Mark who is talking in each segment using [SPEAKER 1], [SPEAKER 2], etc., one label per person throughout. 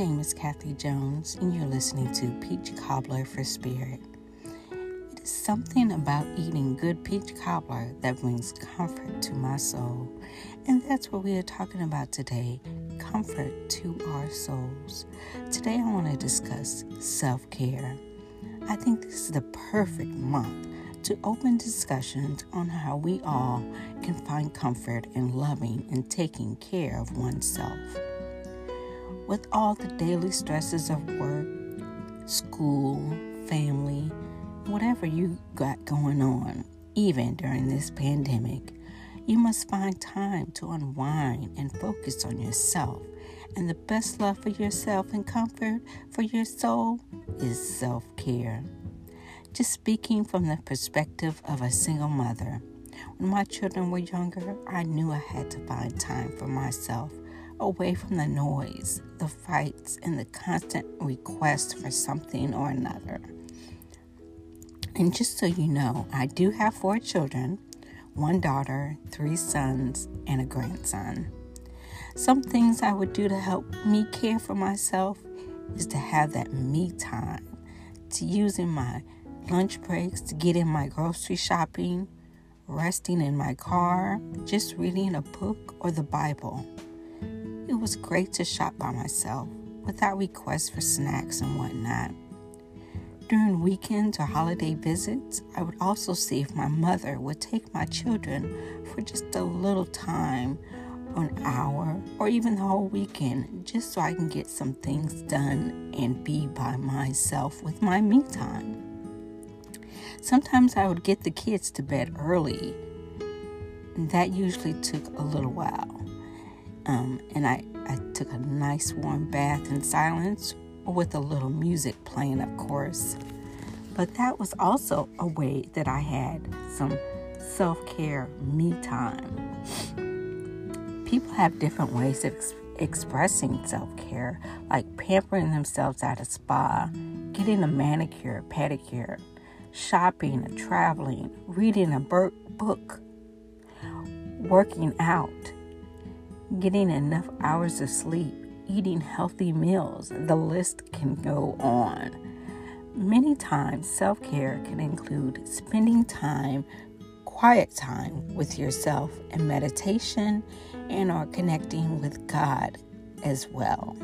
[SPEAKER 1] name is Kathy Jones, and you're listening to Peach Cobbler for Spirit. It is something about eating good peach cobbler that brings comfort to my soul. And that's what we are talking about today comfort to our souls. Today, I want to discuss self care. I think this is the perfect month to open discussions on how we all can find comfort in loving and taking care of oneself. With all the daily stresses of work, school, family, whatever you got going on, even during this pandemic, you must find time to unwind and focus on yourself. And the best love for yourself and comfort for your soul is self care. Just speaking from the perspective of a single mother, when my children were younger, I knew I had to find time for myself away from the noise, the fights, and the constant request for something or another. And just so you know, I do have four children one daughter, three sons, and a grandson. Some things I would do to help me care for myself is to have that me time, to using my lunch breaks to get in my grocery shopping, resting in my car, just reading a book or the Bible. It was great to shop by myself without requests for snacks and whatnot. During weekends or holiday visits, I would also see if my mother would take my children for just a little time, an hour, or even the whole weekend, just so I can get some things done and be by myself with my me time. Sometimes I would get the kids to bed early. and That usually took a little while. Um, and I, I took a nice warm bath in silence with a little music playing, of course. But that was also a way that I had some self care me time. People have different ways of ex- expressing self care, like pampering themselves at a spa, getting a manicure, pedicure, shopping traveling, reading a book, working out, getting enough hours of sleep, eating healthy meals. The list can go on. Many times, self care can include spending time, quiet time with yourself, and meditation, and or connecting with God as well.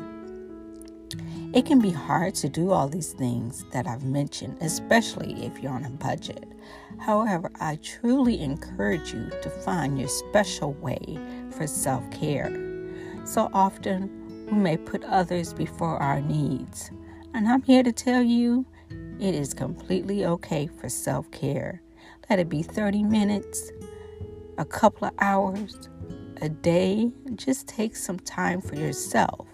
[SPEAKER 1] It can be hard to do all these things that I've mentioned, especially if you're on a budget. However, I truly encourage you to find your special way for self care. So often, we may put others before our needs. And I'm here to tell you it is completely okay for self care. Let it be 30 minutes, a couple of hours, a day. Just take some time for yourself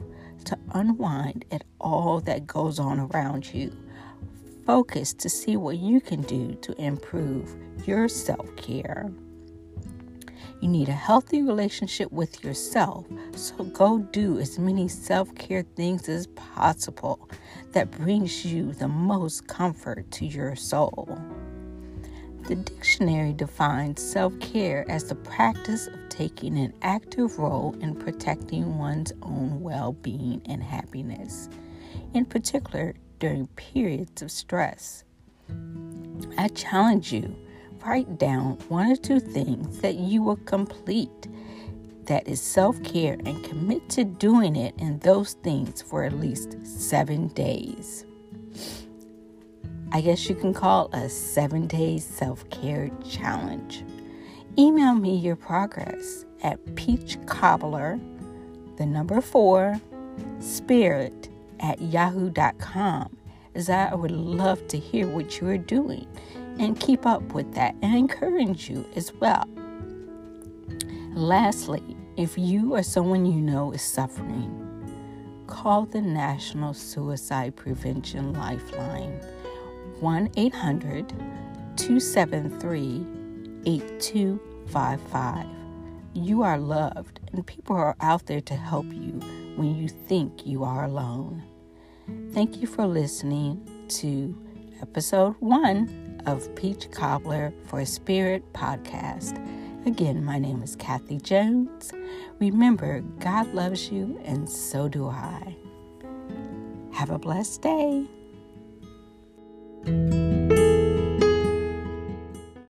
[SPEAKER 1] to unwind at all that goes on around you. Focus to see what you can do to improve your self care. You need a healthy relationship with yourself, so go do as many self care things as possible that brings you the most comfort to your soul. The dictionary defines self care as the practice of taking an active role in protecting one's own well being and happiness, in particular during periods of stress. I challenge you write down one or two things that you will complete that is self care and commit to doing it in those things for at least seven days. I guess you can call a seven day self care challenge. Email me your progress at peachcobbler, the number four, spirit at yahoo.com, as I would love to hear what you are doing and keep up with that and encourage you as well. Lastly, if you or someone you know is suffering, call the National Suicide Prevention Lifeline 1 800 273 8255. You are loved, and people are out there to help you when you think you are alone. Thank you for listening to episode one of Peach Cobbler for a Spirit podcast. Again, my name is Kathy Jones. Remember, God loves you, and so do I. Have a blessed day.